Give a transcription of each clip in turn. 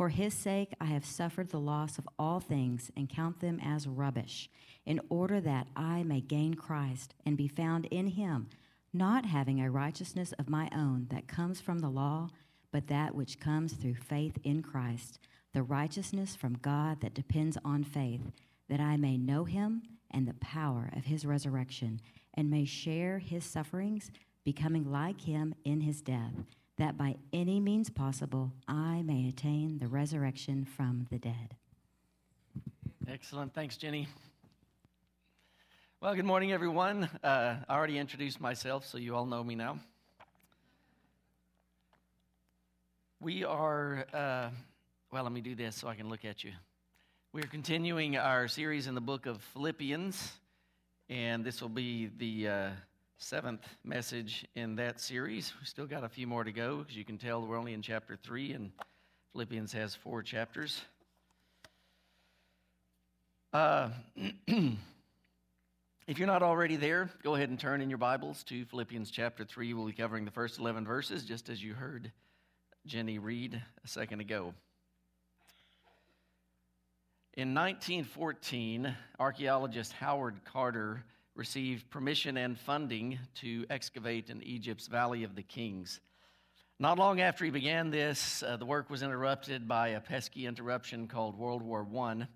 For his sake, I have suffered the loss of all things and count them as rubbish, in order that I may gain Christ and be found in him, not having a righteousness of my own that comes from the law, but that which comes through faith in Christ, the righteousness from God that depends on faith, that I may know him and the power of his resurrection, and may share his sufferings, becoming like him in his death, that by any means possible I may attain the resurrection from the dead. Excellent. Thanks, Jenny. Well, good morning, everyone. Uh, I already introduced myself, so you all know me now. We are, uh, well, let me do this so I can look at you. We are continuing our series in the book of Philippians, and this will be the uh, seventh message in that series. We still got a few more to go, as you can tell, we're only in chapter three, and Philippians has four chapters. Uh, If you're not already there, go ahead and turn in your Bibles to Philippians chapter 3. We'll be covering the first 11 verses, just as you heard Jenny read a second ago. In 1914, archaeologist Howard Carter received permission and funding to excavate in Egypt's Valley of the Kings. Not long after he began this, uh, the work was interrupted by a pesky interruption called World War I.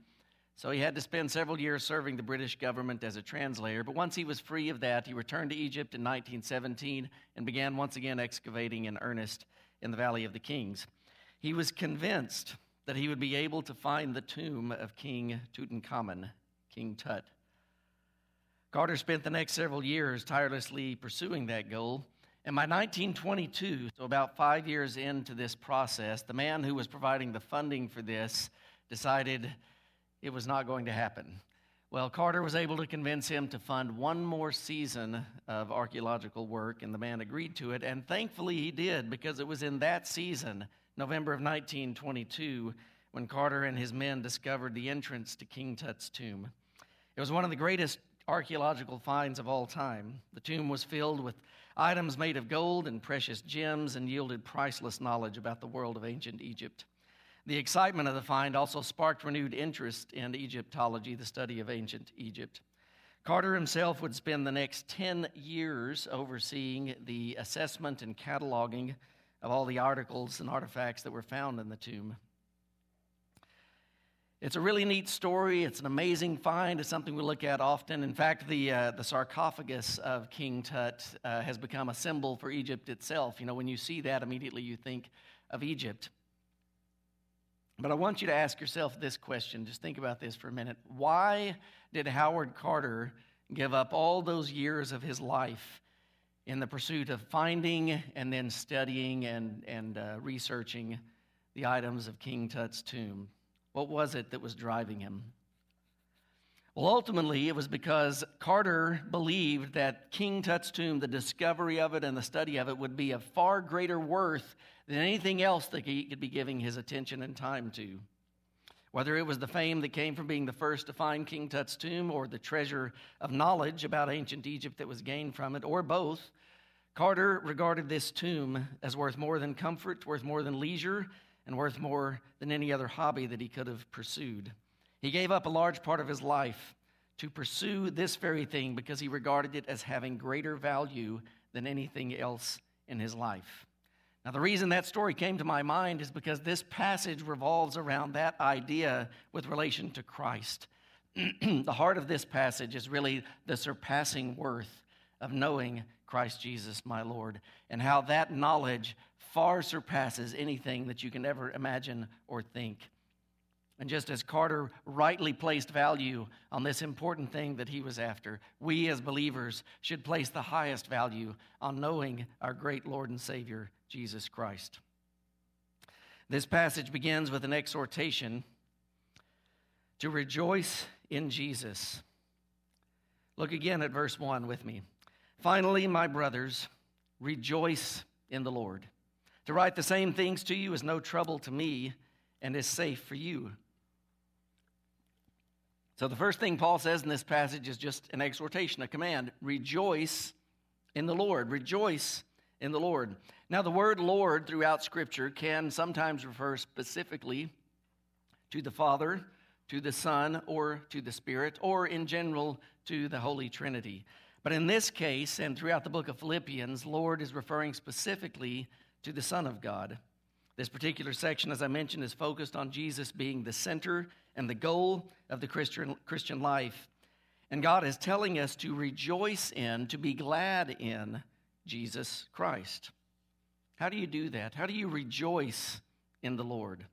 So he had to spend several years serving the British government as a translator. But once he was free of that, he returned to Egypt in 1917 and began once again excavating in earnest in the Valley of the Kings. He was convinced that he would be able to find the tomb of King Tutankhamun, King Tut. Carter spent the next several years tirelessly pursuing that goal. And by 1922, so about five years into this process, the man who was providing the funding for this decided it was not going to happen. Well, Carter was able to convince him to fund one more season of archaeological work, and the man agreed to it. And thankfully, he did, because it was in that season, November of 1922, when Carter and his men discovered the entrance to King Tut's tomb. It was one of the greatest archaeological finds of all time. The tomb was filled with items made of gold and precious gems and yielded priceless knowledge about the world of ancient Egypt. The excitement of the find also sparked renewed interest in Egyptology, the study of ancient Egypt. Carter himself would spend the next 10 years overseeing the assessment and cataloging of all the articles and artifacts that were found in the tomb. It's a really neat story. It's an amazing find. It's something we look at often. In fact, the, uh, the sarcophagus of King Tut uh, has become a symbol for Egypt itself. You know, when you see that, immediately you think of Egypt. But I want you to ask yourself this question. Just think about this for a minute. Why did Howard Carter give up all those years of his life in the pursuit of finding and then studying and, and uh, researching the items of King Tut's tomb? What was it that was driving him? Well, ultimately, it was because Carter believed that King Tut's tomb, the discovery of it and the study of it, would be of far greater worth than anything else that he could be giving his attention and time to. Whether it was the fame that came from being the first to find King Tut's tomb or the treasure of knowledge about ancient Egypt that was gained from it, or both, Carter regarded this tomb as worth more than comfort, worth more than leisure, and worth more than any other hobby that he could have pursued. He gave up a large part of his life to pursue this very thing because he regarded it as having greater value than anything else in his life. Now, the reason that story came to my mind is because this passage revolves around that idea with relation to Christ. the heart of this passage is really the surpassing worth of knowing Christ Jesus, my Lord, and how that knowledge far surpasses anything that you can ever imagine or think. And just as Carter rightly placed value on this important thing that he was after, we as believers should place the highest value on knowing our great Lord and Savior, Jesus Christ. This passage begins with an exhortation to rejoice in Jesus. Look again at verse 1 with me. Finally, my brothers, rejoice in the Lord. To write the same things to you is no trouble to me and is safe for you. So, the first thing Paul says in this passage is just an exhortation, a command rejoice in the Lord. Rejoice in the Lord. Now, the word Lord throughout Scripture can sometimes refer specifically to the Father, to the Son, or to the Spirit, or in general to the Holy Trinity. But in this case, and throughout the book of Philippians, Lord is referring specifically to the Son of God. This particular section, as I mentioned, is focused on Jesus being the center and the goal of the Christian, Christian life. And God is telling us to rejoice in, to be glad in Jesus Christ. How do you do that? How do you rejoice in the Lord?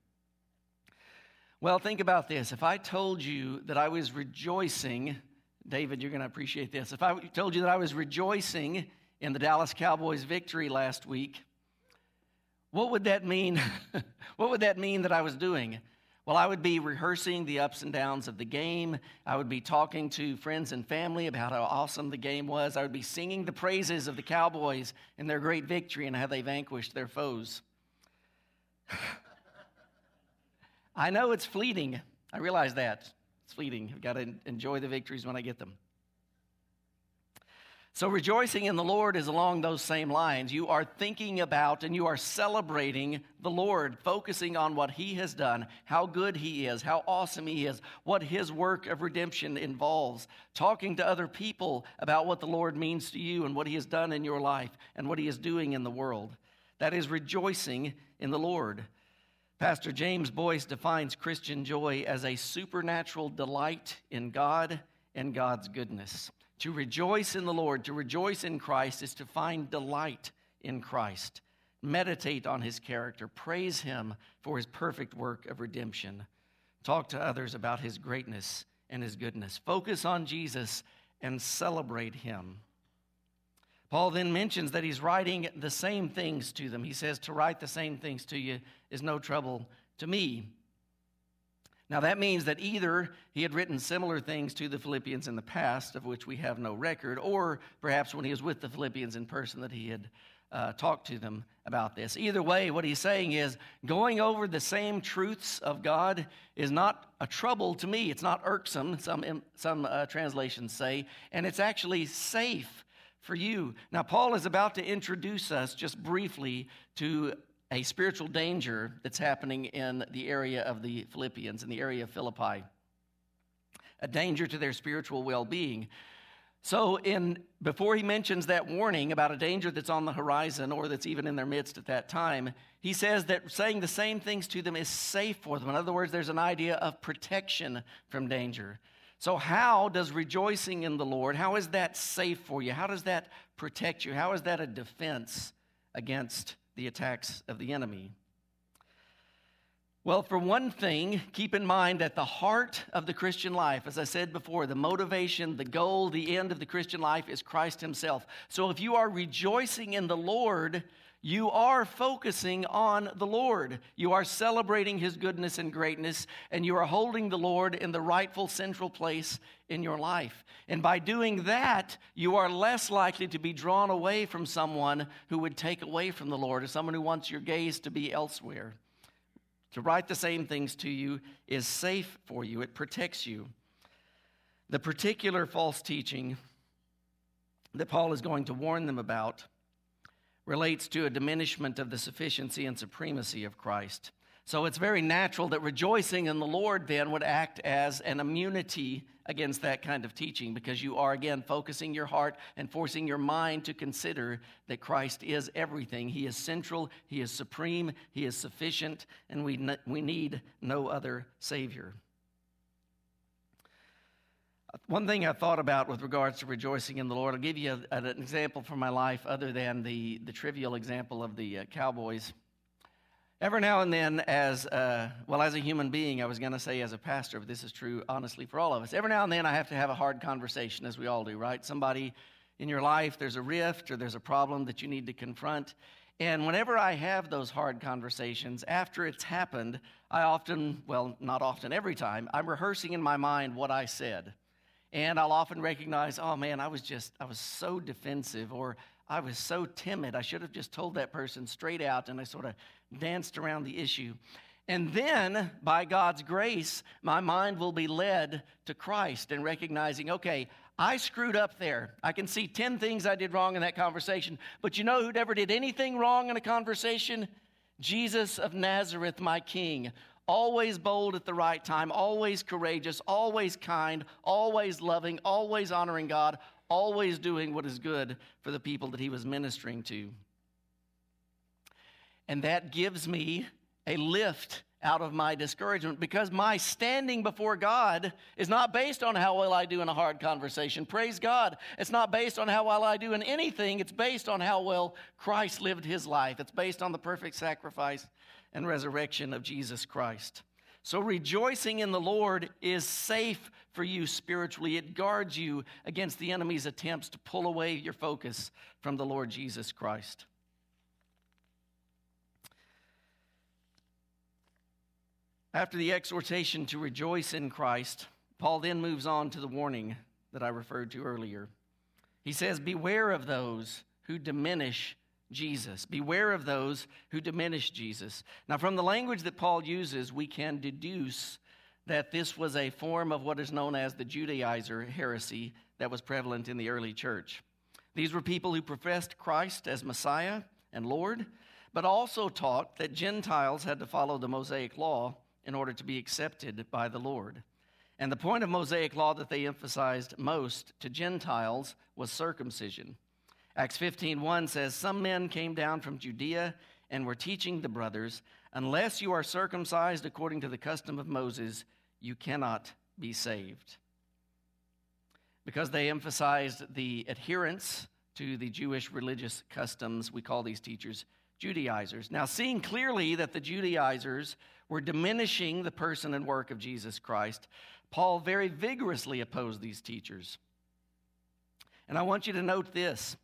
Well, think about this. If I told you that I was rejoicing, David, you're going to appreciate this. If I told you that I was rejoicing in the Dallas Cowboys' victory last week, what would that mean? what would that mean that I was doing? Well, I would be rehearsing the ups and downs of the game. I would be talking to friends and family about how awesome the game was. I would be singing the praises of the Cowboys and their great victory and how they vanquished their foes. I know it's fleeting. I realize that. It's fleeting. I've got to enjoy the victories when I get them. So, rejoicing in the Lord is along those same lines. You are thinking about and you are celebrating the Lord, focusing on what He has done, how good He is, how awesome He is, what His work of redemption involves, talking to other people about what the Lord means to you and what He has done in your life and what He is doing in the world. That is rejoicing in the Lord. Pastor James Boice defines Christian joy as a supernatural delight in God and God's goodness. To rejoice in the Lord, to rejoice in Christ, is to find delight in Christ. Meditate on his character. Praise him for his perfect work of redemption. Talk to others about his greatness and his goodness. Focus on Jesus and celebrate him. Paul then mentions that he's writing the same things to them. He says, To write the same things to you is no trouble to me. Now, that means that either he had written similar things to the Philippians in the past, of which we have no record, or perhaps when he was with the Philippians in person that he had uh, talked to them about this. Either way, what he's saying is going over the same truths of God is not a trouble to me. It's not irksome, some, some uh, translations say, and it's actually safe for you. Now, Paul is about to introduce us just briefly to a spiritual danger that's happening in the area of the Philippians, in the area of Philippi, a danger to their spiritual well being. So, in, before he mentions that warning about a danger that's on the horizon or that's even in their midst at that time, he says that saying the same things to them is safe for them. In other words, there's an idea of protection from danger. So, how does rejoicing in the Lord, how is that safe for you? How does that protect you? How is that a defense against the attacks of the enemy. Well, for one thing, keep in mind that the heart of the Christian life, as I said before, the motivation, the goal, the end of the Christian life is Christ Himself. So if you are rejoicing in the Lord, you are focusing on the Lord. You are celebrating His goodness and greatness, and you are holding the Lord in the rightful central place in your life. And by doing that, you are less likely to be drawn away from someone who would take away from the Lord or someone who wants your gaze to be elsewhere. To write the same things to you is safe for you, it protects you. The particular false teaching that Paul is going to warn them about relates to a diminishment of the sufficiency and supremacy of Christ. So it's very natural that rejoicing in the Lord then would act as an immunity against that kind of teaching because you are again focusing your heart and forcing your mind to consider that Christ is everything. He is central, He is supreme, He is sufficient, and we, we need no other Savior. One thing I thought about with regards to rejoicing in the Lord, I'll give you a, an example from my life other than the, the trivial example of the uh, Cowboys. Every now and then, as uh, well as a human being, I was going to say as a pastor, but this is true honestly for all of us. Every now and then, I have to have a hard conversation, as we all do, right? Somebody in your life, there's a rift or there's a problem that you need to confront. And whenever I have those hard conversations, after it's happened, I often, well, not often, every time, I'm rehearsing in my mind what I said. And I'll often recognize, oh man, I was just, I was so defensive, or I was so timid. I should have just told that person straight out, and I sort of danced around the issue. And then, by God's grace, my mind will be led to Christ and recognizing, okay, I screwed up there. I can see 10 things I did wrong in that conversation. But you know who never did anything wrong in a conversation? Jesus of Nazareth, my King. Always bold at the right time, always courageous, always kind, always loving, always honoring God, always doing what is good for the people that he was ministering to. And that gives me a lift out of my discouragement because my standing before God is not based on how well I do in a hard conversation. Praise God. It's not based on how well I do in anything, it's based on how well Christ lived his life. It's based on the perfect sacrifice and resurrection of Jesus Christ. So, rejoicing in the Lord is safe for you spiritually. It guards you against the enemy's attempts to pull away your focus from the Lord Jesus Christ. After the exhortation to rejoice in Christ, Paul then moves on to the warning that I referred to earlier. He says, Beware of those who diminish Jesus. Beware of those who diminish Jesus. Now, from the language that Paul uses, we can deduce that this was a form of what is known as the Judaizer heresy that was prevalent in the early church. These were people who professed Christ as Messiah and Lord, but also taught that Gentiles had to follow the Mosaic law in order to be accepted by the Lord. And the point of Mosaic law that they emphasized most to Gentiles was circumcision. Acts 15:1 says some men came down from Judea and were teaching the brothers, unless you are circumcised according to the custom of Moses, you cannot be saved. Because they emphasized the adherence to the Jewish religious customs, we call these teachers Judaizers. Now, seeing clearly that the Judaizers were diminishing the person and work of Jesus Christ, Paul very vigorously opposed these teachers. And I want you to note this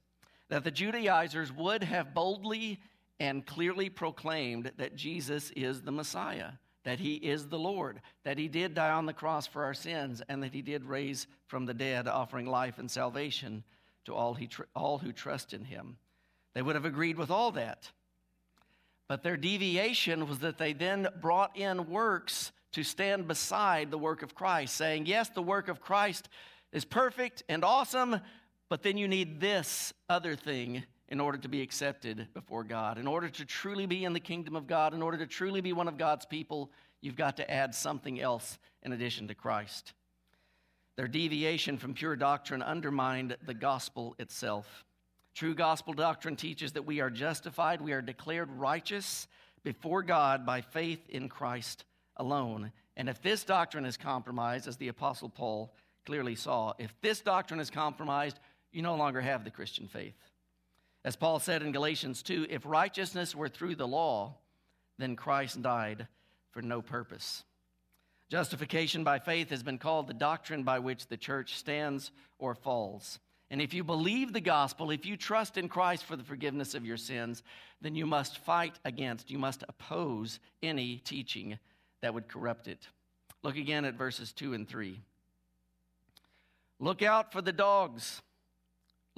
that the Judaizers would have boldly and clearly proclaimed that Jesus is the Messiah, that he is the Lord, that he did die on the cross for our sins, and that he did raise from the dead, offering life and salvation to all, he tr- all who trust in him. They would have agreed with all that. But their deviation was that they then brought in works to stand beside the work of Christ, saying, Yes, the work of Christ is perfect and awesome, but then you need this other thing in order to be accepted before God. In order to truly be in the kingdom of God, in order to truly be one of God's people, you've got to add something else in addition to Christ. Their deviation from pure doctrine undermined the gospel itself. True gospel doctrine teaches that we are justified, we are declared righteous before God by faith in Christ alone. And if this doctrine is compromised, as the Apostle Paul clearly saw, if this doctrine is compromised, you no longer have the Christian faith. As Paul said in Galatians 2 if righteousness were through the law, then Christ died for no purpose. Justification by faith has been called the doctrine by which the church stands or falls. And if you believe the gospel, if you trust in Christ for the forgiveness of your sins, then you must fight against, you must oppose any teaching that would corrupt it. Look again at verses 2 and 3. Look out for the dogs.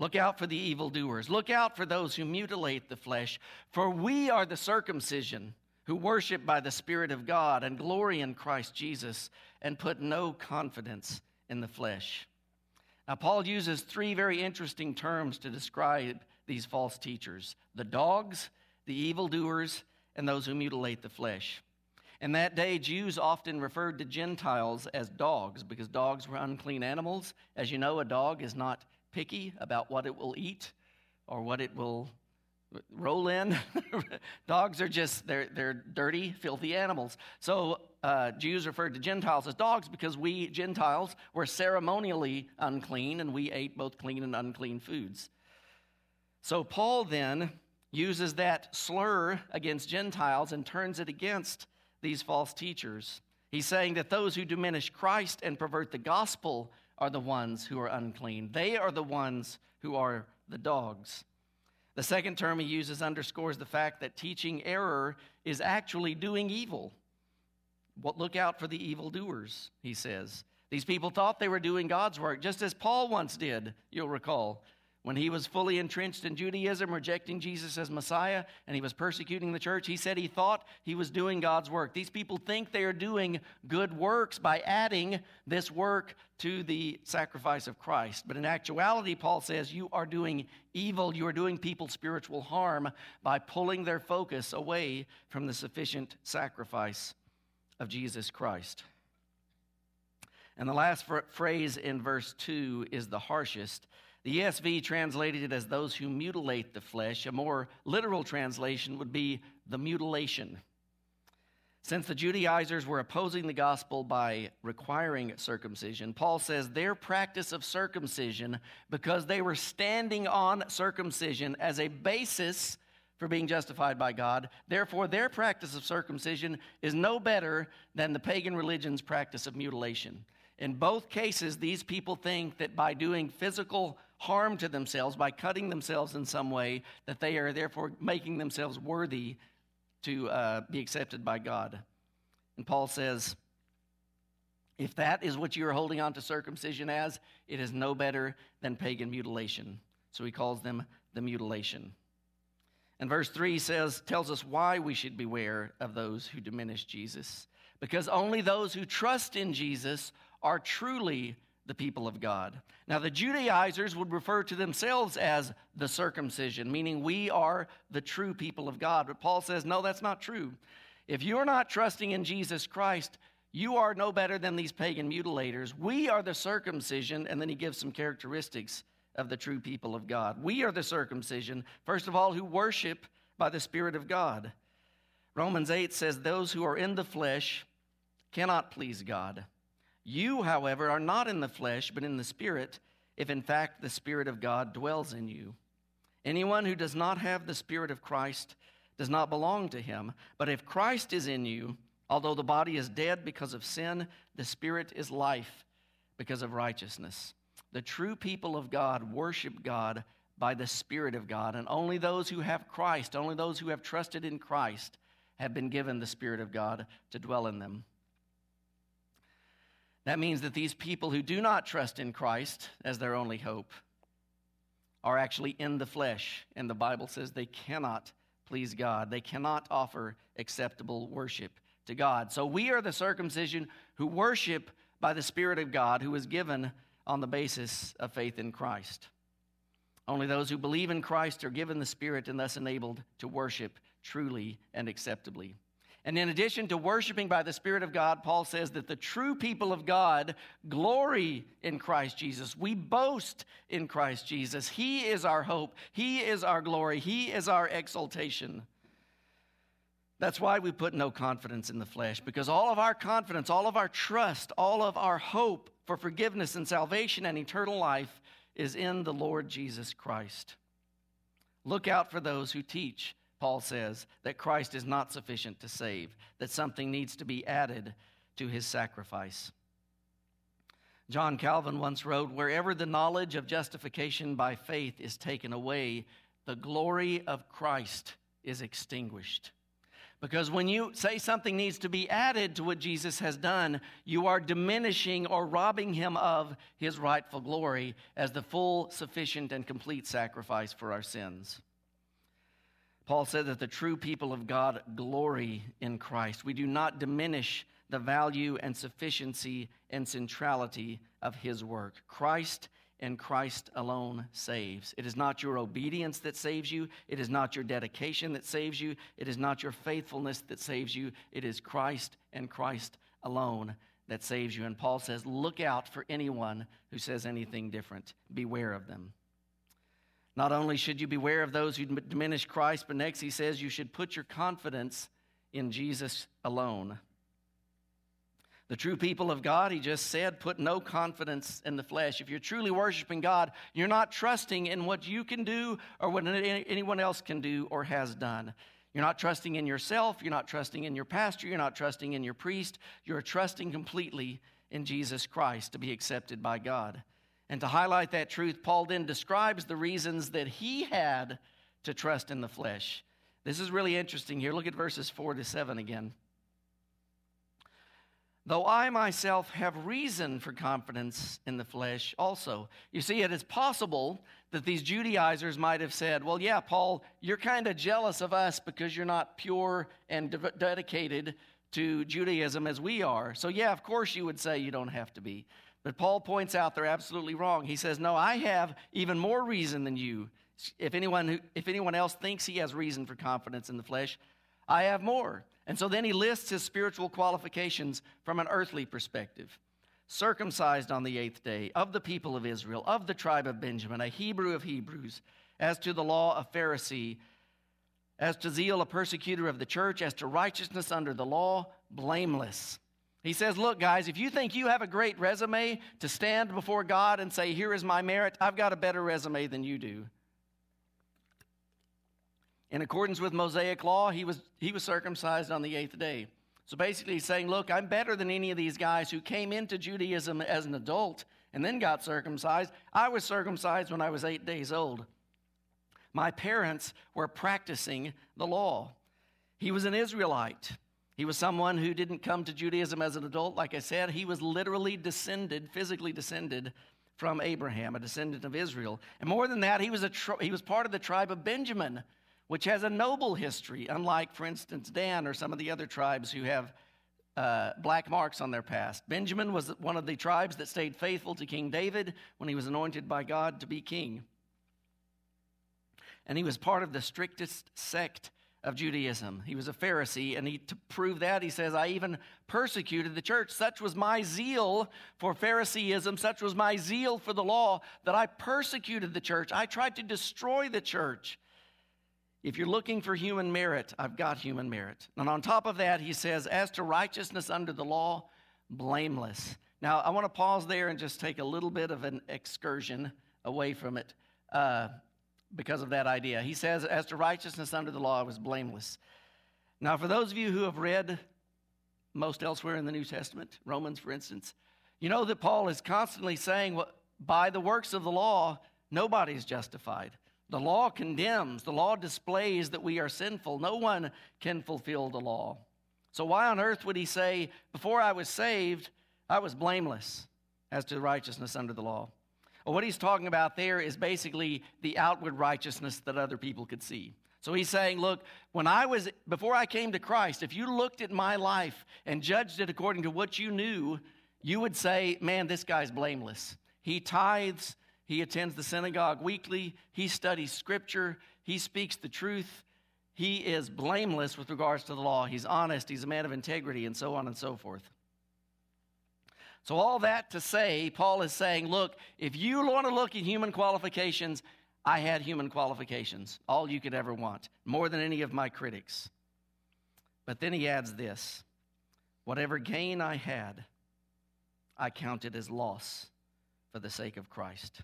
Look out for the evildoers. Look out for those who mutilate the flesh. For we are the circumcision who worship by the Spirit of God and glory in Christ Jesus and put no confidence in the flesh. Now, Paul uses three very interesting terms to describe these false teachers the dogs, the evildoers, and those who mutilate the flesh. In that day, Jews often referred to Gentiles as dogs because dogs were unclean animals. As you know, a dog is not picky about what it will eat or what it will roll in. dogs are just, they're, they're dirty, filthy animals. So uh, Jews referred to Gentiles as dogs because we, Gentiles, were ceremonially unclean and we ate both clean and unclean foods. So Paul then uses that slur against Gentiles and turns it against these false teachers. He's saying that those who diminish Christ and pervert the gospel are the ones who are unclean. They are the ones who are the dogs. The second term he uses underscores the fact that teaching error is actually doing evil. What Look out for the evildoers, he says. These people thought they were doing God's work, just as Paul once did, you'll recall. When he was fully entrenched in Judaism, rejecting Jesus as Messiah, and he was persecuting the church, he said he thought he was doing God's work. These people think they are doing good works by adding this work to the sacrifice of Christ. But in actuality, Paul says you are doing evil, you are doing people spiritual harm by pulling their focus away from the sufficient sacrifice of Jesus Christ. And the last phrase in verse 2 is the harshest. The ESV translated it as those who mutilate the flesh. A more literal translation would be the mutilation. Since the Judaizers were opposing the gospel by requiring circumcision, Paul says their practice of circumcision, because they were standing on circumcision as a basis for being justified by God, therefore their practice of circumcision is no better than the pagan religion's practice of mutilation. In both cases, these people think that by doing physical harm to themselves by cutting themselves in some way, that they are therefore making themselves worthy to uh, be accepted by God. And Paul says, if that is what you are holding on to circumcision as, it is no better than pagan mutilation. So he calls them the mutilation. And verse 3 says, tells us why we should beware of those who diminish Jesus. Because only those who trust in Jesus are truly the people of God. Now, the Judaizers would refer to themselves as the circumcision, meaning we are the true people of God. But Paul says, no, that's not true. If you're not trusting in Jesus Christ, you are no better than these pagan mutilators. We are the circumcision, and then he gives some characteristics of the true people of God. We are the circumcision, first of all, who worship by the Spirit of God. Romans 8 says, Those who are in the flesh cannot please God. You, however, are not in the flesh, but in the Spirit, if in fact the Spirit of God dwells in you. Anyone who does not have the Spirit of Christ does not belong to him. But if Christ is in you, although the body is dead because of sin, the Spirit is life because of righteousness. The true people of God worship God by the Spirit of God, and only those who have Christ, only those who have trusted in Christ, have been given the Spirit of God to dwell in them. That means that these people who do not trust in Christ as their only hope are actually in the flesh, and the Bible says they cannot please God. They cannot offer acceptable worship to God. So we are the circumcision who worship by the Spirit of God who is given on the basis of faith in Christ. Only those who believe in Christ are given the Spirit and thus enabled to worship truly and acceptably. And in addition to worshiping by the Spirit of God, Paul says that the true people of God glory in Christ Jesus. We boast in Christ Jesus. He is our hope, He is our glory, He is our exaltation. That's why we put no confidence in the flesh, because all of our confidence, all of our trust, all of our hope for forgiveness and salvation and eternal life is in the Lord Jesus Christ. Look out for those who teach Paul says that Christ is not sufficient to save, that something needs to be added to his sacrifice. John Calvin once wrote Wherever the knowledge of justification by faith is taken away, the glory of Christ is extinguished. Because when you say something needs to be added to what Jesus has done, you are diminishing or robbing him of his rightful glory as the full, sufficient, and complete sacrifice for our sins. Paul said that the true people of God glory in Christ. We do not diminish the value and sufficiency and centrality of his work. Christ and Christ alone saves. It is not your obedience that saves you. It is not your dedication that saves you. It is not your faithfulness that saves you. It is Christ and Christ alone that saves you. And Paul says, Look out for anyone who says anything different. Beware of them. Not only should you beware of those who diminish Christ, but next he says you should put your confidence in Jesus alone. The true people of God, he just said, put no confidence in the flesh. If you're truly worshiping God, you're not trusting in what you can do or what anyone else can do or has done. You're not trusting in yourself. You're not trusting in your pastor. You're not trusting in your priest. You're trusting completely in Jesus Christ to be accepted by God. And to highlight that truth, Paul then describes the reasons that he had to trust in the flesh. This is really interesting here. Look at verses 4 to 7 again. Though I myself have reason for confidence in the flesh also. You see, it is possible that these Judaizers might have said, Well, yeah, Paul, you're kind of jealous of us because you're not pure and de- dedicated to Judaism as we are. So, yeah, of course you would say you don't have to be. But Paul points out they're absolutely wrong. He says, No, I have even more reason than you. If anyone, who, if anyone else thinks he has reason for confidence in the flesh, I have more. And so then he lists his spiritual qualifications from an earthly perspective circumcised on the eighth day, of the people of Israel, of the tribe of Benjamin, a Hebrew of Hebrews, as to the law, a Pharisee, as to zeal, a persecutor of the church, as to righteousness under the law, blameless. He says, Look, guys, if you think you have a great resume to stand before God and say, Here is my merit, I've got a better resume than you do. In accordance with Mosaic law, he was, he was circumcised on the eighth day. So basically, he's saying, Look, I'm better than any of these guys who came into Judaism as an adult and then got circumcised. I was circumcised when I was eight days old. My parents were practicing the law. He was an Israelite. He was someone who didn't come to Judaism as an adult. Like I said, he was literally descended, physically descended from Abraham, a descendant of Israel. And more than that, he was, a tri- he was part of the tribe of Benjamin, which has a noble history, unlike, for instance, Dan or some of the other tribes who have uh, black marks on their past. Benjamin was one of the tribes that stayed faithful to King David when he was anointed by God to be king. And he was part of the strictest sect of Judaism. He was a Pharisee, and he, to prove that, he says, I even persecuted the church. Such was my zeal for Phariseeism, such was my zeal for the law, that I persecuted the church. I tried to destroy the church. If you're looking for human merit, I've got human merit. And on top of that, he says, As to righteousness under the law, blameless. Now, I want to pause there and just take a little bit of an excursion away from it. Uh, because of that idea. He says, As to righteousness under the law, I was blameless. Now, for those of you who have read most elsewhere in the New Testament, Romans, for instance, you know that Paul is constantly saying, well, by the works of the law, nobody is justified. The law condemns, the law displays that we are sinful. No one can fulfill the law. So, why on earth would he say, Before I was saved, I was blameless as to righteousness under the law? What he's talking about there is basically the outward righteousness that other people could see. So he's saying, look, when I was, before I came to Christ, if you looked at my life and judged it according to what you knew, you would say, man, this guy's blameless. He tithes, he attends the synagogue weekly, he studies scripture, he speaks the truth. He is blameless with regards to the law. He's honest, he's a man of integrity, and so on and so forth. So, all that to say, Paul is saying, look, if you want to look at human qualifications, I had human qualifications, all you could ever want, more than any of my critics. But then he adds this whatever gain I had, I counted as loss for the sake of Christ.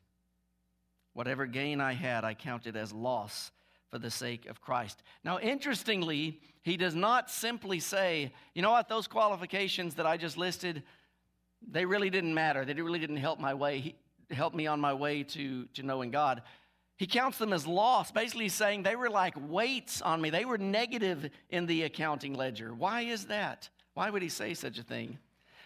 Whatever gain I had, I counted as loss for the sake of Christ. Now, interestingly, he does not simply say, you know what, those qualifications that I just listed, they really didn't matter. They really didn't help my way, help me on my way to, to knowing God. He counts them as loss, basically saying they were like weights on me. They were negative in the accounting ledger. Why is that? Why would he say such a thing?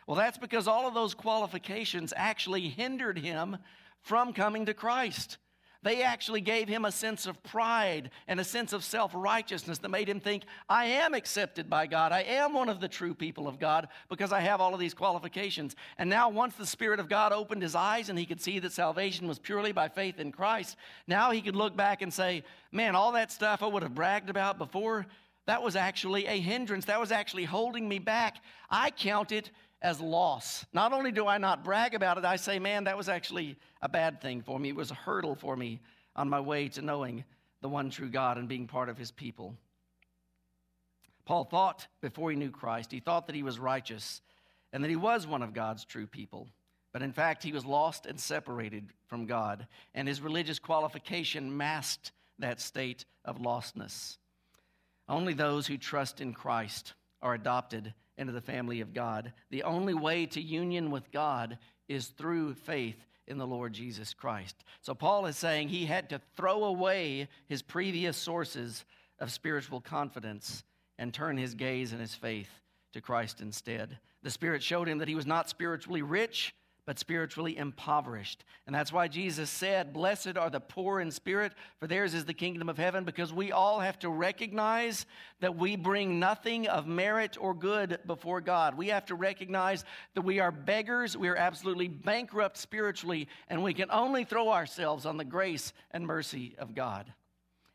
Well, that's because all of those qualifications actually hindered him from coming to Christ. They actually gave him a sense of pride and a sense of self righteousness that made him think, I am accepted by God. I am one of the true people of God because I have all of these qualifications. And now, once the Spirit of God opened his eyes and he could see that salvation was purely by faith in Christ, now he could look back and say, Man, all that stuff I would have bragged about before, that was actually a hindrance. That was actually holding me back. I count it as loss. Not only do I not brag about it, I say, man, that was actually a bad thing for me. It was a hurdle for me on my way to knowing the one true God and being part of his people. Paul thought before he knew Christ, he thought that he was righteous and that he was one of God's true people. But in fact, he was lost and separated from God, and his religious qualification masked that state of lostness. Only those who trust in Christ are adopted into the family of God. The only way to union with God is through faith in the Lord Jesus Christ. So Paul is saying he had to throw away his previous sources of spiritual confidence and turn his gaze and his faith to Christ instead. The Spirit showed him that he was not spiritually rich, but spiritually impoverished. And that's why Jesus said, Blessed are the poor in spirit, for theirs is the kingdom of heaven, because we all have to recognize that we bring nothing of merit or good before God. We have to recognize that we are beggars, we are absolutely bankrupt spiritually, and we can only throw ourselves on the grace and mercy of God.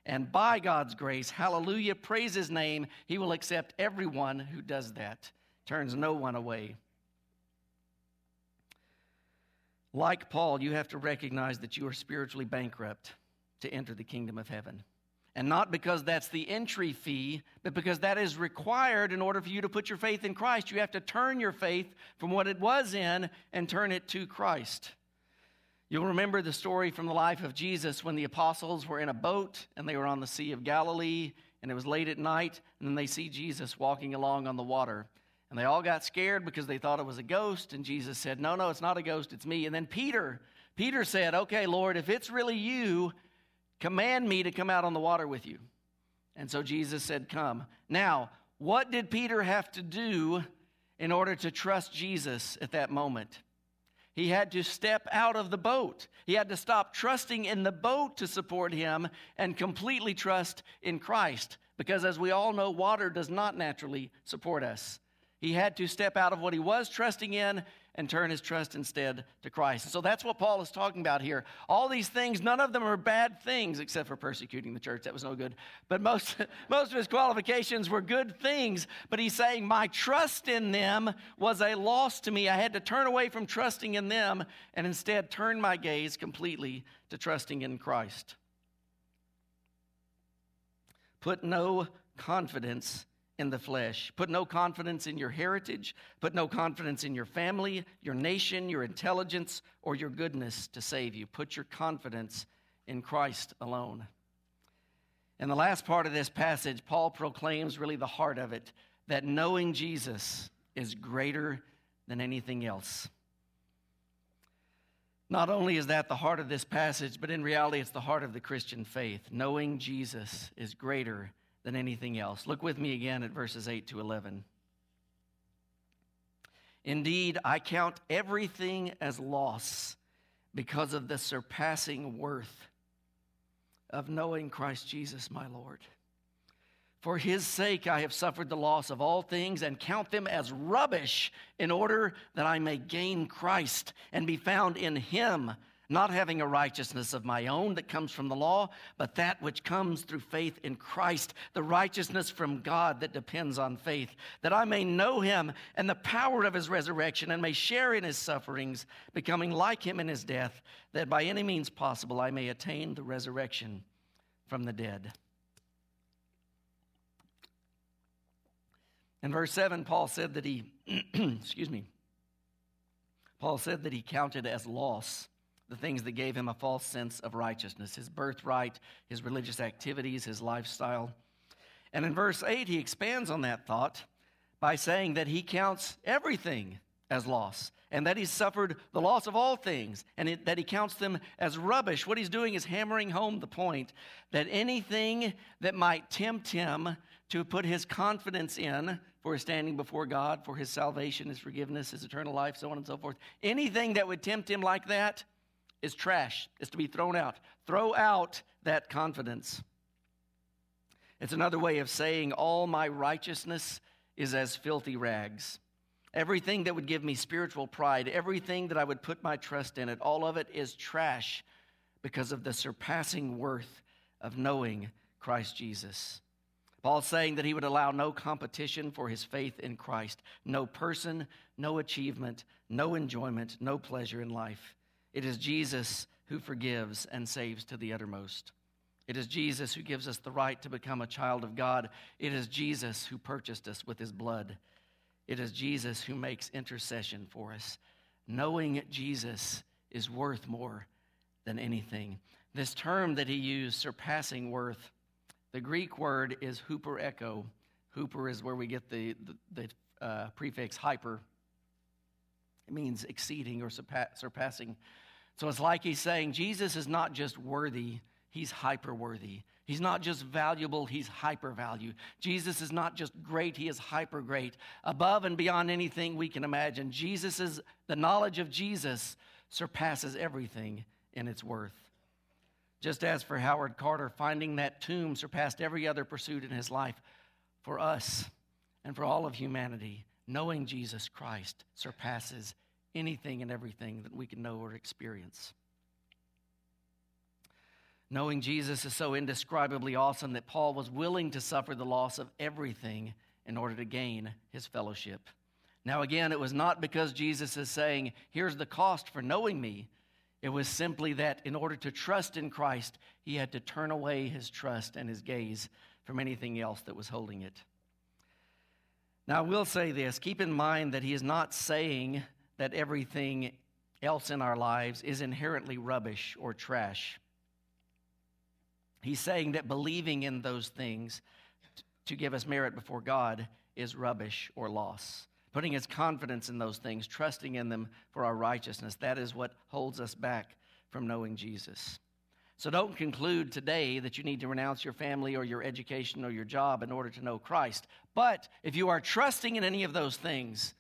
And by God's grace, hallelujah, praise his name, he will accept everyone who does that, turns no one away. Like Paul, you have to recognize that you are spiritually bankrupt to enter the kingdom of heaven. And not because that's the entry fee, but because that is required in order for you to put your faith in Christ. You have to turn your faith from what it was in and turn it to Christ. You'll remember the story from the life of Jesus when the apostles were in a boat and they were on the Sea of Galilee and it was late at night, and then they see Jesus walking along on the water. And they all got scared because they thought it was a ghost. And Jesus said, No, no, it's not a ghost, it's me. And then Peter, Peter said, Okay, Lord, if it's really you, command me to come out on the water with you. And so Jesus said, Come. Now, what did Peter have to do in order to trust Jesus at that moment? He had to step out of the boat. He had to stop trusting in the boat to support him and completely trust in Christ. Because as we all know, water does not naturally support us. He had to step out of what he was trusting in and turn his trust instead to Christ. So that's what Paul is talking about here. All these things, none of them are bad things except for persecuting the church. That was no good. But most, most of his qualifications were good things. But he's saying, My trust in them was a loss to me. I had to turn away from trusting in them and instead turn my gaze completely to trusting in Christ. Put no confidence in the flesh. Put no confidence in your heritage. Put no confidence in your family, your nation, your intelligence, or your goodness to save you. Put your confidence in Christ alone. In the last part of this passage, Paul proclaims really the heart of it that knowing Jesus is greater than anything else. Not only is that the heart of this passage, but in reality, it's the heart of the Christian faith. Knowing Jesus is greater than anything else. Look with me again at verses 8 to 11. Indeed, I count everything as loss because of the surpassing worth of knowing Christ Jesus, my Lord. For his sake, I have suffered the loss of all things and count them as rubbish in order that I may gain Christ and be found in him not having a righteousness of my own that comes from the law, but that which comes through faith in Christ, the righteousness from God that depends on faith, that I may know him and the power of his resurrection and may share in his sufferings, becoming like him in his death, that by any means possible I may attain the resurrection from the dead. In verse 7, Paul said that he, excuse me, Paul said that he counted as loss the things that gave him a false sense of righteousness his birthright, his religious activities, his lifestyle. And in verse 8, he expands on that thought by saying that he counts everything as loss and that he's suffered the loss of all things and it, that he counts them as rubbish. What he's doing is hammering home the point that anything that might tempt him to put his confidence in for his standing before God, for his salvation, his forgiveness, his eternal life, so on and so forth, anything that would tempt him like that is trash, is to be thrown out. Throw out that confidence. It's another way of saying, All my righteousness is as filthy rags. Everything that would give me spiritual pride, everything that I would put my trust in it, all of it is trash because of the surpassing worth of knowing Christ Jesus. Paul's saying that he would allow no competition for his faith in Christ, no person, no achievement, no enjoyment, no pleasure in life It is Jesus who forgives and saves to the uttermost. It is Jesus who gives us the right to become a child of God. It is Jesus who purchased us with his blood. It is Jesus who makes intercession for us. Knowing Jesus is worth more than anything. This term that he used, surpassing worth, the Greek word is hupereko. Huper is where we get the, the, the uh, prefix hyper. It means exceeding or surpassing. So it's like he's saying Jesus is not just worthy, he's hyper worthy. He's not just valuable, he's hyper value. Jesus is not just great, he is hyper great. Above and beyond anything we can imagine. Jesus is the knowledge of Jesus surpasses everything in its worth. Just as for Howard Carter, finding that tomb surpassed every other pursuit in his life, for us and for all of humanity, knowing Jesus Christ surpasses anything and everything that we can know or experience. Knowing Jesus is so indescribably awesome that Paul was willing to suffer the loss of everything in order to gain his fellowship. Now, again, it was not because Jesus is saying, Here's the cost for knowing me. It was simply that in order to trust in Christ, he had to turn away his trust and his gaze from anything else that was holding it. Now, I will say this keep in mind that he is not saying that everything else in our lives is inherently rubbish or trash. He's saying that believing in those things to give us merit before God is rubbish or loss. Putting his confidence in those things, trusting in them for our righteousness, that is what holds us back from knowing Jesus. So don't conclude today that you need to renounce your family or your education or your job in order to know Christ. But if you are trusting in any of those things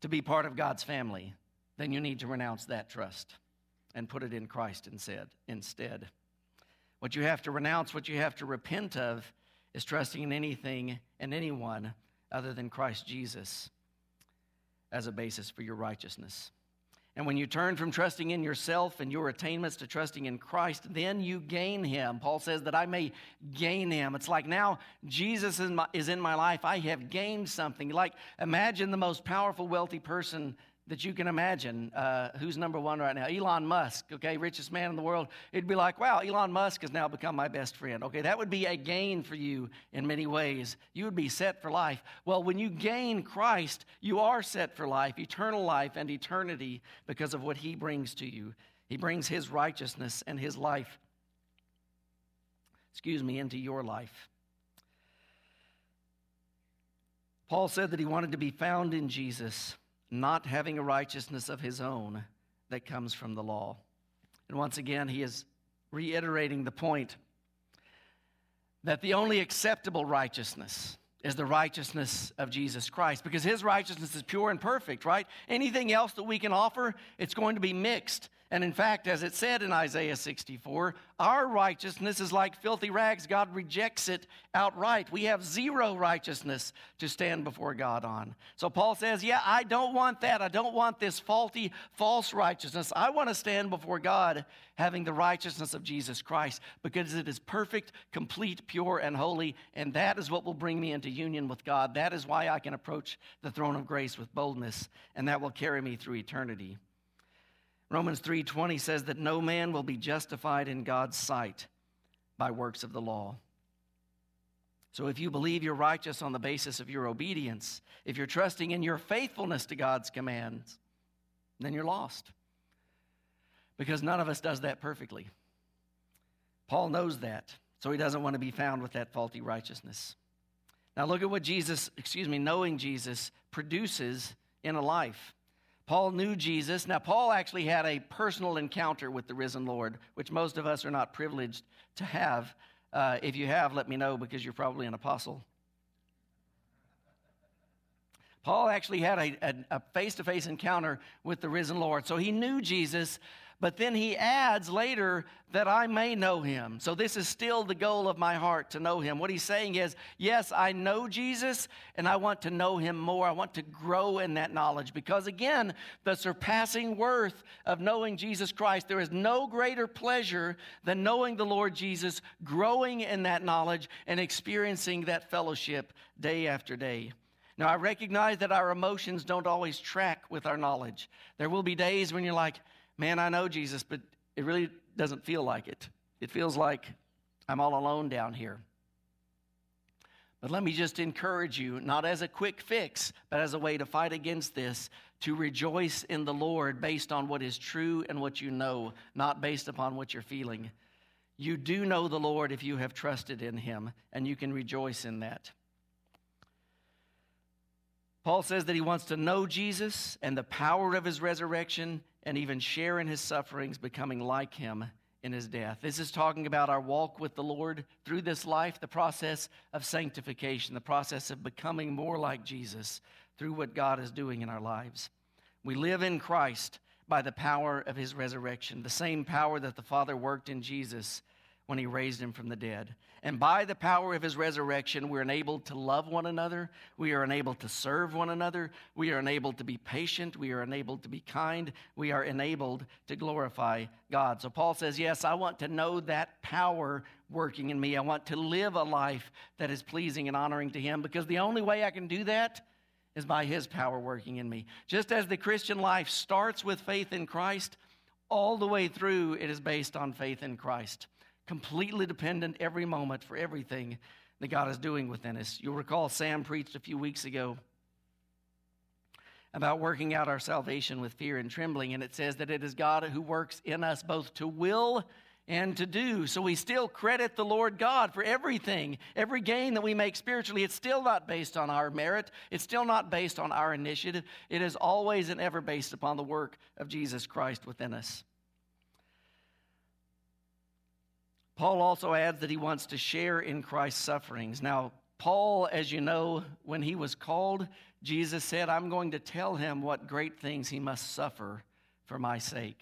to be part of God's family, then you need to renounce that trust and put it in Christ instead. instead. What you have to renounce, what you have to repent of, is trusting in anything and anyone other than Christ Jesus as a basis for your righteousness. And when you turn from trusting in yourself and your attainments to trusting in Christ, then you gain Him. Paul says that I may gain Him. It's like now Jesus is, my, is in my life. I have gained something. Like imagine the most powerful, wealthy person that you can imagine. Uh, who's number one right now? Elon Musk, okay, richest man in the world. It'd be like, wow, Elon Musk has now become my best friend. Okay, that would be a gain for you in many ways. You would be set for life. Well, when you gain Christ, you are set for life, eternal life, and eternity because of what he brings to you. He brings his righteousness and his life, excuse me, into your life. Paul said that he wanted to be found in Jesus not having a righteousness of his own that comes from the law. And once again, he is reiterating the point that the only acceptable righteousness is the righteousness of Jesus Christ because his righteousness is pure and perfect, right? Anything else that we can offer, it's going to be mixed. And in fact, as it said in Isaiah 64, our righteousness is like filthy rags. God rejects it outright. We have zero righteousness to stand before God on. So Paul says, Yeah, I don't want that. I don't want this faulty, false righteousness. I want to stand before God having the righteousness of Jesus Christ because it is perfect, complete, pure, and holy. And that is what will bring me into union with God. That is why I can approach the throne of grace with boldness, and that will carry me through eternity. Romans 3:20 says that no man will be justified in God's sight by works of the law. So if you believe you're righteous on the basis of your obedience, if you're trusting in your faithfulness to God's commands, then you're lost. Because none of us does that perfectly. Paul knows that, so he doesn't want to be found with that faulty righteousness. Now look at what Jesus, excuse me, knowing Jesus produces in a life. Paul knew Jesus. Now, Paul actually had a personal encounter with the risen Lord, which most of us are not privileged to have. Uh, if you have, let me know because you're probably an apostle. Paul actually had a face to face encounter with the risen Lord. So he knew Jesus, but then he adds later that I may know him. So this is still the goal of my heart to know him. What he's saying is, yes, I know Jesus and I want to know him more. I want to grow in that knowledge because, again, the surpassing worth of knowing Jesus Christ, there is no greater pleasure than knowing the Lord Jesus, growing in that knowledge, and experiencing that fellowship day after day. Now, I recognize that our emotions don't always track with our knowledge. There will be days when you're like, Man, I know Jesus, but it really doesn't feel like it. It feels like I'm all alone down here. But let me just encourage you, not as a quick fix, but as a way to fight against this, to rejoice in the Lord based on what is true and what you know, not based upon what you're feeling. You do know the Lord if you have trusted in him, and you can rejoice in that. Paul says that he wants to know Jesus and the power of his resurrection and even share in his sufferings, becoming like him in his death. This is talking about our walk with the Lord through this life, the process of sanctification, the process of becoming more like Jesus through what God is doing in our lives. We live in Christ by the power of his resurrection, the same power that the Father worked in Jesus when he raised him from the dead. And by the power of his resurrection, we're enabled to love one another. We are enabled to serve one another. We are enabled to be patient. We are enabled to be kind. We are enabled to glorify God. So Paul says, Yes, I want to know that power working in me. I want to live a life that is pleasing and honoring to him because the only way I can do that is by his power working in me. Just as the Christian life starts with faith in Christ, all the way through it is based on faith in Christ completely dependent every moment for everything that God is doing within us. You'll recall Sam preached a few weeks ago about working out our salvation with fear and trembling, and it says that it is God who works in us both to will and to do. So we still credit the Lord God for everything, every gain that we make spiritually. It's still not based on our merit, it's still not based on our initiative. It is always and ever based upon the work of Jesus Christ within us. Paul also adds that he wants to share in Christ's sufferings. Now, Paul, as you know, when he was called, Jesus said, I'm going to tell him what great things he must suffer for my sake.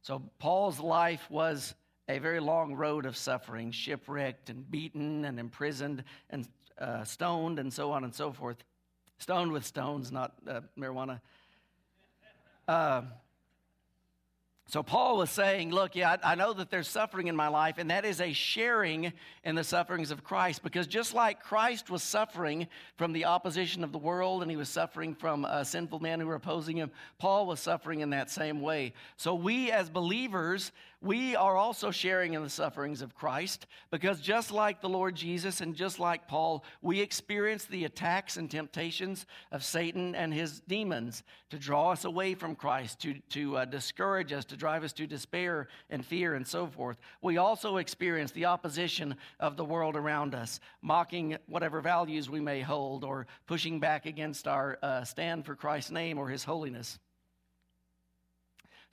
So, Paul's life was a very long road of suffering, shipwrecked and beaten and imprisoned and uh, stoned and so on and so forth. Stoned with stones, not uh, marijuana. Uh, so Paul was saying, Look, yeah, I know that there's suffering in my life, and that is a sharing in the sufferings of Christ. Because just like Christ was suffering from the opposition of the world, and he was suffering from uh, sinful men who were opposing him, Paul was suffering in that same way. So we as believers, we are also sharing in the sufferings of Christ because just like the Lord Jesus and just like Paul, we experience the attacks and temptations of Satan and his demons to draw us away from Christ, to, to uh, discourage us, to drive us to despair and fear and so forth. We also experience the opposition of the world around us, mocking whatever values we may hold or pushing back against our uh, stand for Christ's name or his holiness.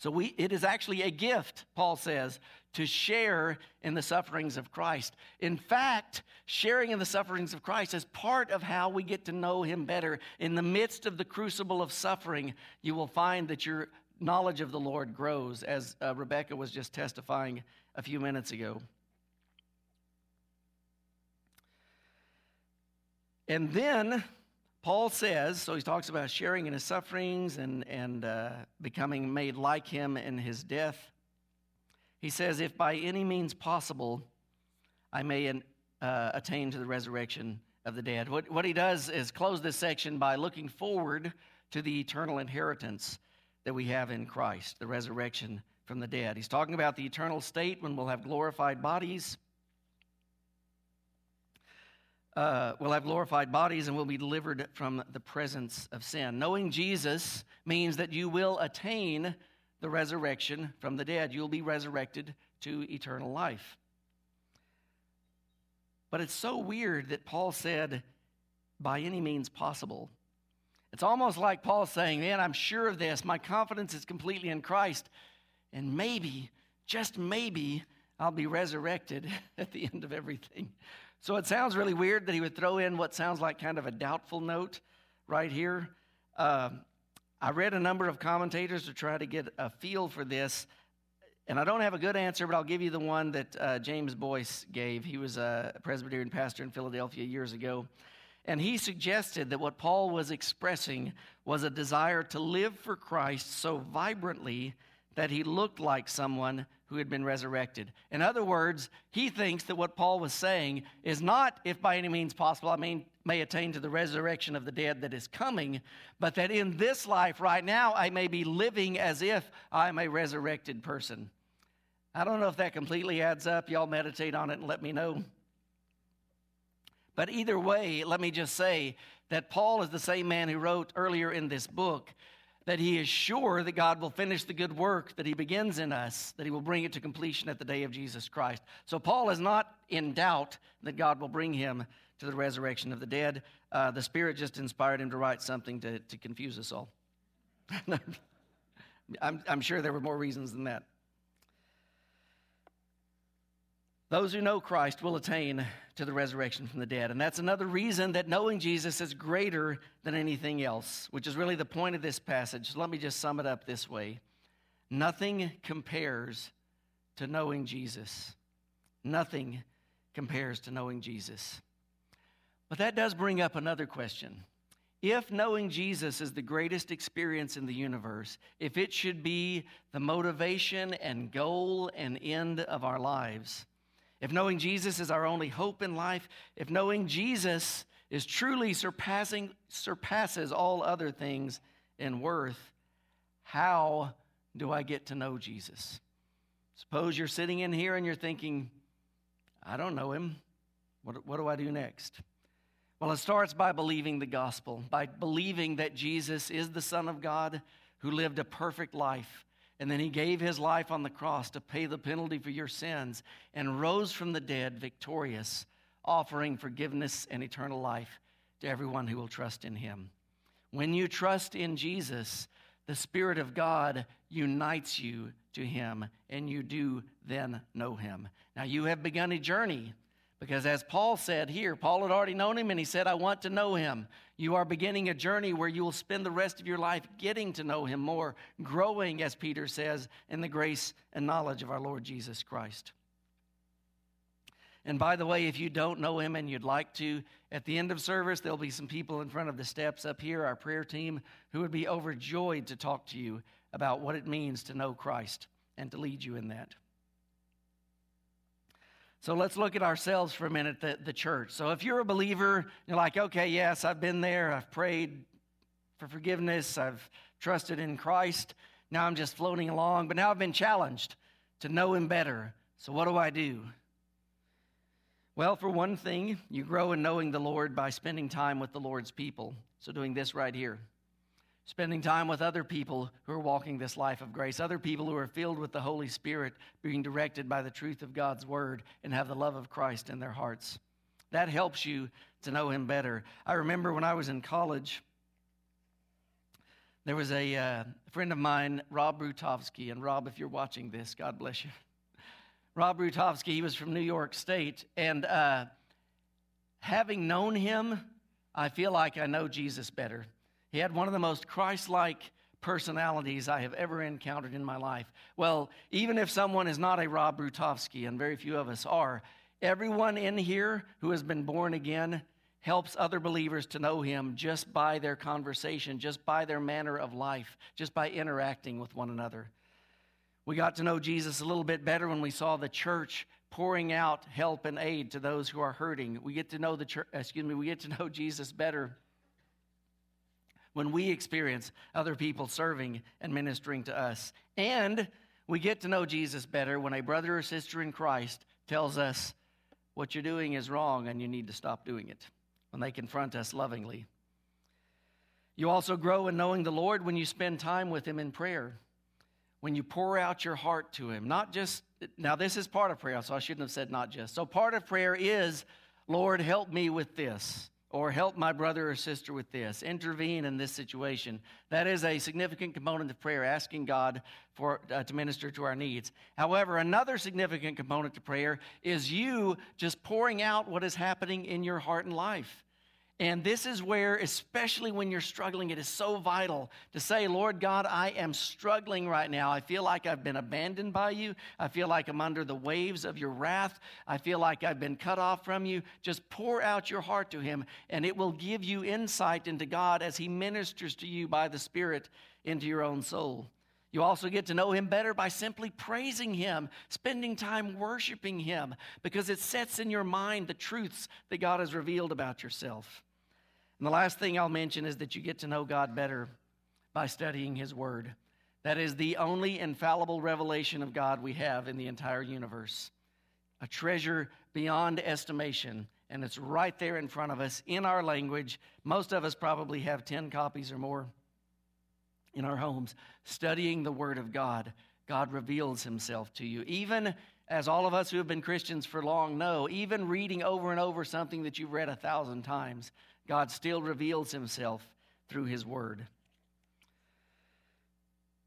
So we, it is actually a gift, Paul says, to share in the sufferings of Christ. In fact, sharing in the sufferings of Christ is part of how we get to know him better. In the midst of the crucible of suffering, you will find that your knowledge of the Lord grows, as uh, Rebecca was just testifying a few minutes ago. And then Paul says, so he talks about sharing in his sufferings and, and uh, becoming made like him in his death. He says, if by any means possible, I may uh, attain to the resurrection of the dead. What, what he does is close this section by looking forward to the eternal inheritance that we have in Christ, the resurrection from the dead. He's talking about the eternal state when we'll have glorified bodies uh, will have glorified bodies and will be delivered from the presence of sin. Knowing Jesus means that you will attain the resurrection from the dead. You'll be resurrected to eternal life. But it's so weird that Paul said, by any means possible. It's almost like Paul saying, Man, I'm sure of this. My confidence is completely in Christ. And maybe, just maybe, I'll be resurrected at the end of everything. So it sounds really weird that he would throw in what sounds like kind of a doubtful note right here. Uh, I read a number of commentators to try to get a feel for this, and I don't have a good answer, but I'll give you the one that uh, James Boice gave. He was a Presbyterian pastor in Philadelphia years ago. And he suggested that what Paul was expressing was a desire to live for Christ so vibrantly that he looked like someone who had been resurrected. In other words, he thinks that what Paul was saying is not if by any means possible I mean, may attain to the resurrection of the dead that is coming, but that in this life right now I may be living as if I'm a resurrected person. I don't know if that completely adds up. Y'all meditate on it and let me know. But either way, let me just say that Paul is the same man who wrote earlier in this book that he is sure that God will finish the good work that he begins in us, that he will bring it to completion at the day of Jesus Christ. So Paul is not in doubt that God will bring him to the resurrection of the dead. Uh, the Spirit just inspired him to write something to, to confuse us all. I'm, I'm sure there were more reasons than that. Those who know Christ will attain to the resurrection from the dead. And that's another reason that knowing Jesus is greater than anything else, which is really the point of this passage. Let me just sum it up this way Nothing compares to knowing Jesus. Nothing compares to knowing Jesus. But that does bring up another question. If knowing Jesus is the greatest experience in the universe, if it should be the motivation and goal and end of our lives, if knowing Jesus is our only hope in life, if knowing Jesus is truly surpassing surpasses all other things in worth, how do I get to know Jesus? Suppose you're sitting in here and you're thinking, I don't know him. What, what do I do next? Well, it starts by believing the gospel, by believing that Jesus is the Son of God who lived a perfect life and then he gave his life on the cross to pay the penalty for your sins and rose from the dead victorious, offering forgiveness and eternal life to everyone who will trust in him. When you trust in Jesus, the Spirit of God unites you to him, and you do then know him. Now, you have begun a journey because, as Paul said here, Paul had already known him and he said, I want to know him. You are beginning a journey where you will spend the rest of your life getting to know him more, growing, as Peter says, in the grace and knowledge of our Lord Jesus Christ. And by the way, if you don't know him and you'd like to, at the end of service, there'll be some people in front of the steps up here, our prayer team, who would be overjoyed to talk to you about what it means to know Christ and to lead you in that. So let's look at ourselves for a minute, the, the church. So if you're a believer, you're like, okay, yes, I've been there, I've prayed for forgiveness, I've trusted in Christ. Now I'm just floating along, but now I've been challenged to know Him better. So what do I do? Well, for one thing, you grow in knowing the Lord by spending time with the Lord's people. So doing this right here spending time with other people who are walking this life of grace, other people who are filled with the Holy Spirit, being directed by the truth of God's word, and have the love of Christ in their hearts. That helps you to know Him better. I remember when I was in college, there was a uh, friend of mine, Rob Rutovsky, and Rob, if you're watching this, God bless you. Rob Rutovsky, he was from New York State, and uh, having known him, I feel like I know Jesus better. He had one of the most Christ like personalities I have ever encountered in my life. Well, even if someone is not a Rob Rutovsky, and very few of us are, everyone in here who has been born again helps other believers to know him just by their conversation, just by their manner of life, just by interacting with one another. We got to know Jesus a little bit better when we saw the church pouring out help and aid to those who are hurting. We get to know the church, excuse me, we get to know Jesus better when we experience other people serving and ministering to us. And we get to know Jesus better when a brother or sister in Christ tells us what you're doing is wrong and you need to stop doing it, when they confront us lovingly. You also grow in knowing the Lord when you spend time with Him in prayer, when you pour out your heart to Him. Not just, now, this is part of prayer, so I shouldn't have said not just. So, part of prayer is, Lord, help me with this or help my brother or sister with this, intervene in this situation. That is a significant component of prayer, asking God for, uh, to minister to our needs. However, another significant component to prayer is you just pouring out what is happening in your heart and life. And this is where, especially when you're struggling, it is so vital to say, Lord God, I am struggling right now. I feel like I've been abandoned by you. I feel like I'm under the waves of your wrath. I feel like I've been cut off from you. Just pour out your heart to Him, and it will give you insight into God as He ministers to you by the Spirit into your own soul. You also get to know him better by simply praising him, spending time worshiping him, because it sets in your mind the truths that God has revealed about yourself. And the last thing I'll mention is that you get to know God better by studying his word. That is the only infallible revelation of God we have in the entire universe. A treasure beyond estimation, and it's right there in front of us in our language. Most of us probably have 10 copies or more in our homes, studying the Word of God, God reveals Himself to you. Even as all of us who have been Christians for long know, even reading over and over something that you've read a thousand times, God still reveals Himself through His Word.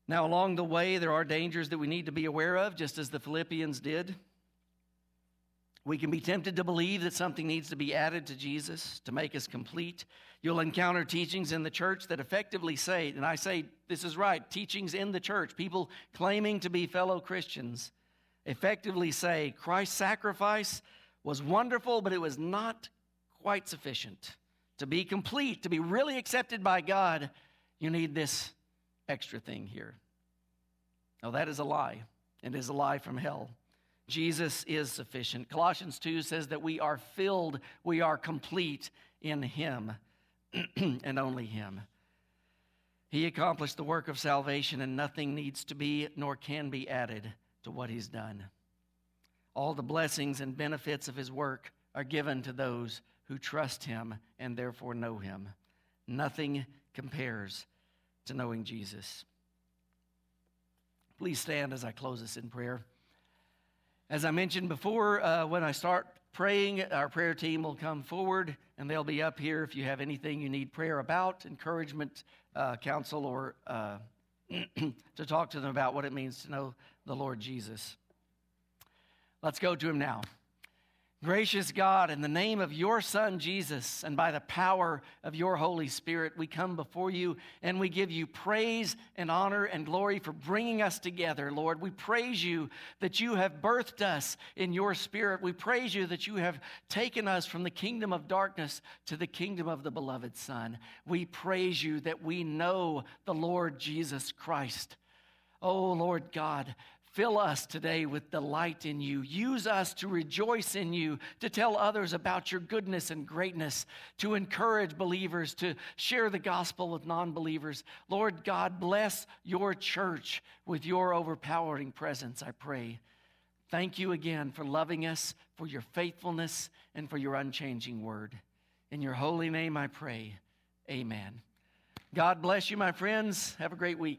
Now, along the way, there are dangers that we need to be aware of, just as the Philippians did. We can be tempted to believe that something needs to be added to Jesus to make us complete. You'll encounter teachings in the church that effectively say, and I say this is right, teachings in the church, people claiming to be fellow Christians, effectively say Christ's sacrifice was wonderful, but it was not quite sufficient. To be complete, to be really accepted by God, you need this extra thing here. Now, that is a lie. It is a lie from hell. Jesus is sufficient. Colossians 2 says that we are filled, we are complete in Him and only Him. He accomplished the work of salvation, and nothing needs to be nor can be added to what He's done. All the blessings and benefits of His work are given to those who trust Him and therefore know Him. Nothing compares to knowing Jesus. Please stand as I close this in prayer. As I mentioned before, uh, when I start praying, our prayer team will come forward and they'll be up here if you have anything you need prayer about, encouragement, uh, counsel, or uh, to talk to them about what it means to know the Lord Jesus. Let's go to him now. Gracious God, in the name of your Son Jesus and by the power of your Holy Spirit, we come before you and we give you praise and honor and glory for bringing us together, Lord. We praise you that you have birthed us in your Spirit. We praise you that you have taken us from the kingdom of darkness to the kingdom of the beloved Son. We praise you that we know the Lord Jesus Christ. Oh, Lord God, Fill us today with delight in you. Use us to rejoice in you, to tell others about your goodness and greatness, to encourage believers, to share the gospel with non believers. Lord God, bless your church with your overpowering presence, I pray. Thank you again for loving us, for your faithfulness, and for your unchanging word. In your holy name I pray. Amen. God bless you, my friends. Have a great week.